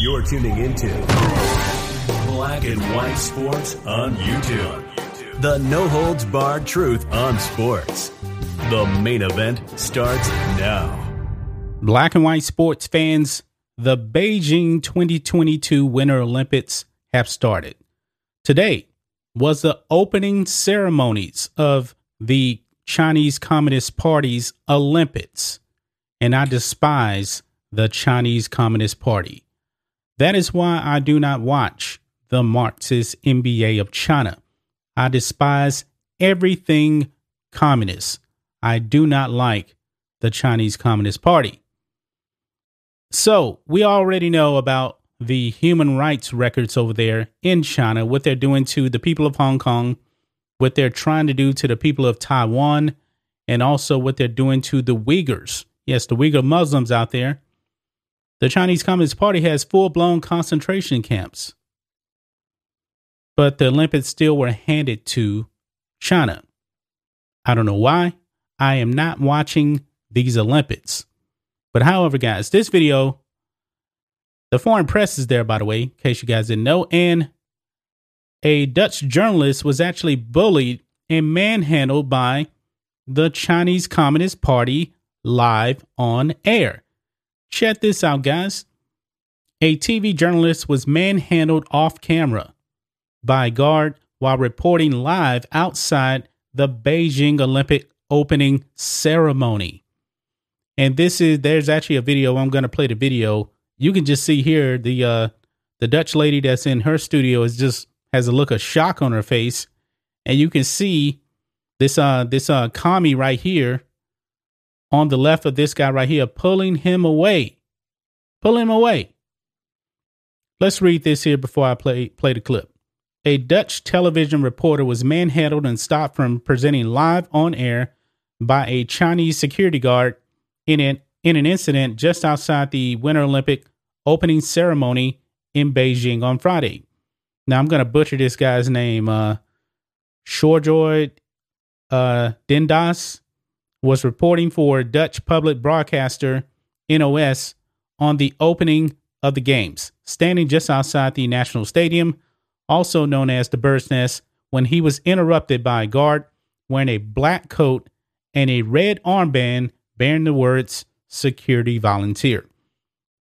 You're tuning into Black and White Sports on YouTube. The no holds barred truth on sports. The main event starts now. Black and white sports fans, the Beijing 2022 Winter Olympics have started. Today was the opening ceremonies of the Chinese Communist Party's Olympics, and I despise the Chinese Communist Party. That is why I do not watch the Marxist NBA of China. I despise everything communist. I do not like the Chinese Communist Party. So, we already know about the human rights records over there in China, what they're doing to the people of Hong Kong, what they're trying to do to the people of Taiwan, and also what they're doing to the Uyghurs. Yes, the Uyghur Muslims out there. The Chinese Communist Party has full blown concentration camps but the Olympics still were handed to China. I don't know why. I am not watching these Olympics. But however, guys, this video, the foreign press is there, by the way, in case you guys didn't know. And a Dutch journalist was actually bullied and manhandled by the Chinese Communist Party live on air. Check this out, guys. A TV journalist was manhandled off camera by a guard while reporting live outside the Beijing Olympic opening ceremony. And this is there's actually a video. I'm going to play the video. You can just see here the uh the Dutch lady that's in her studio is just has a look of shock on her face, and you can see this uh this uh commie right here on the left of this guy right here pulling him away, Pull him away. Let's read this here before I play play the clip a Dutch television reporter was manhandled and stopped from presenting live on air by a Chinese security guard in an, in an incident just outside the Winter Olympic opening ceremony in Beijing on Friday. Now, I'm to butcher this guy's name. Uh, Shorjoy uh, den Daas was reporting for Dutch public broadcaster NOS on the opening of the games, standing just outside the National Stadium also known as the bird's nest, when he was interrupted by a guard wearing a black coat and a red armband bearing the words security volunteer.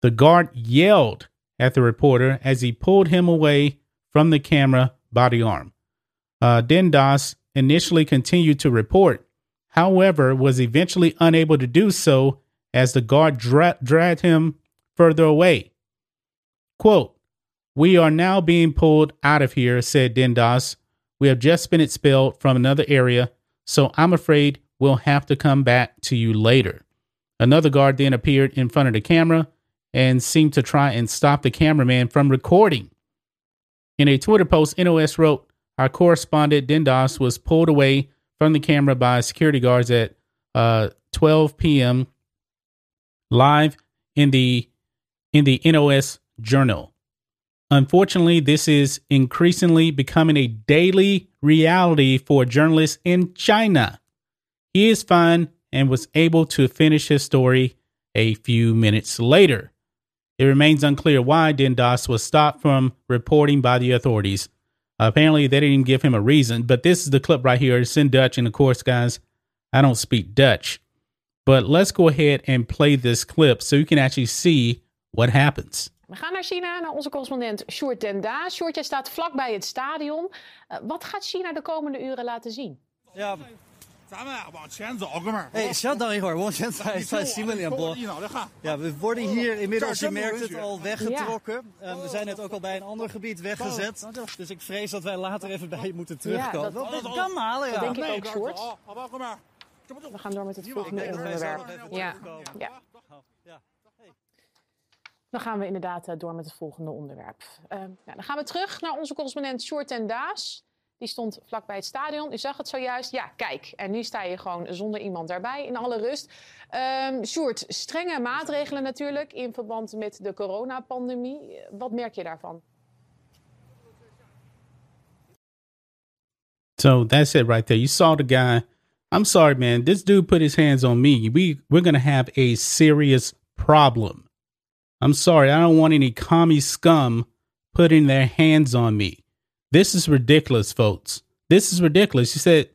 The guard yelled at the reporter as he pulled him away from the camera by the arm. Uh, den Daas initially continued to report, however, was eventually unable to do so as the guard dra- dragged him further away. Quote, we are now being pulled out of here, said den Daas. We have just been expelled from another area, so I'm afraid we'll have to come back to you later. Another guard then appeared in front of the camera and seemed to try and stop the cameraman from recording. In a Twitter post, NOS wrote, Our correspondent den Daas was pulled away from the camera by security guards at uh, 12 p.m. live in the in the NOS journal. Unfortunately, this is increasingly becoming a daily reality for journalists in China. He is fine and was able to finish his story a few minutes later. It remains unclear why den Daas was stopped from reporting by the authorities. Apparently, they didn't give him a reason, but this is the clip right here. It's in Dutch, and of course, guys, I don't speak Dutch. But let's go ahead and play this clip so you can actually see what happens. We gaan naar China, naar onze correspondent Sjoerd den Daas. Sjoerd, jij staat vlakbij het stadion. Uh, wat gaat China de komende uren laten zien? Ja. 哎，稍等一会儿，往前再再新闻联播。Ja, we worden hier inmiddels, je merkt het, al weggetrokken. Ja. Uh, we zijn net ook al bij een ander gebied weggezet. Dus ik vrees dat wij later even bij je moeten terugkomen. Ja, dat, dat, kan halen, ja. Dat denk ik ook, Sjoerd. We gaan door met het volgende onderwerp. Ja. ja. Dan gaan we inderdaad door met het volgende onderwerp. Uh, nou, dan gaan we terug naar onze correspondent Short en Daas. Die stond vlakbij het stadion. U zag het zojuist. Ja, kijk. En nu sta je gewoon zonder iemand daarbij in alle rust. Um, Sjoerd, strenge maatregelen natuurlijk in verband met de coronapandemie. Wat merk je daarvan? So that's it right there. You saw the guy. I'm sorry, man. This dude put his hands on me. We we're gonna have a serious problem. I'm sorry. I don't want any commie scum putting their hands on me. This is ridiculous, folks. This is ridiculous. He said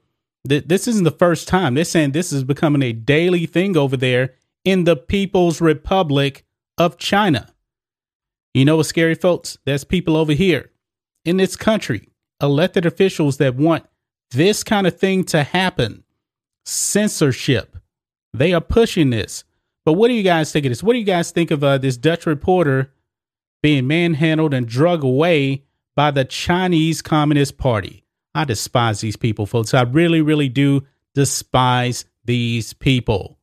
that this isn't the first time. They're saying this is becoming a daily thing over there in the People's Republic of China. You know what's scary, folks? There's people over here in this country, elected officials that want this kind of thing to happen. Censorship. They are pushing this. But what do you guys think of this? What do you guys think of uh, this Dutch reporter being manhandled and drug away by the Chinese Communist Party. I despise these people, folks. I really, really do despise these people.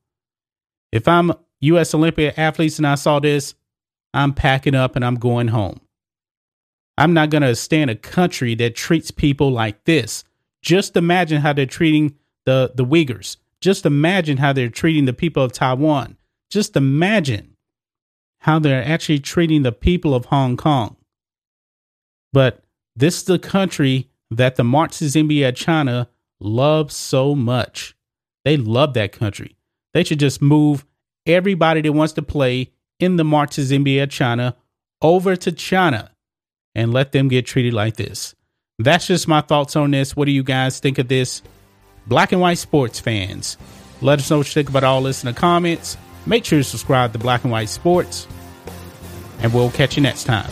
If I'm U.S. Olympic athletes and I saw this, I'm packing up and I'm going home. I'm not going to stay in a country that treats people like this. Just imagine how they're treating the, the Uyghurs. Just imagine how they're treating the people of Taiwan. Just imagine how they're actually treating the people of Hong Kong. But this is the country that the Marxists NBA China love so much. They love that country. They should just move everybody that wants to play in the Marxists NBA China over to China and let them get treated like this. That's just my thoughts on this. What do you guys think of this? Black and white sports fans, let us know what you think about all this in the comments. Make sure to subscribe to Black and White Sports, and we'll catch you next time.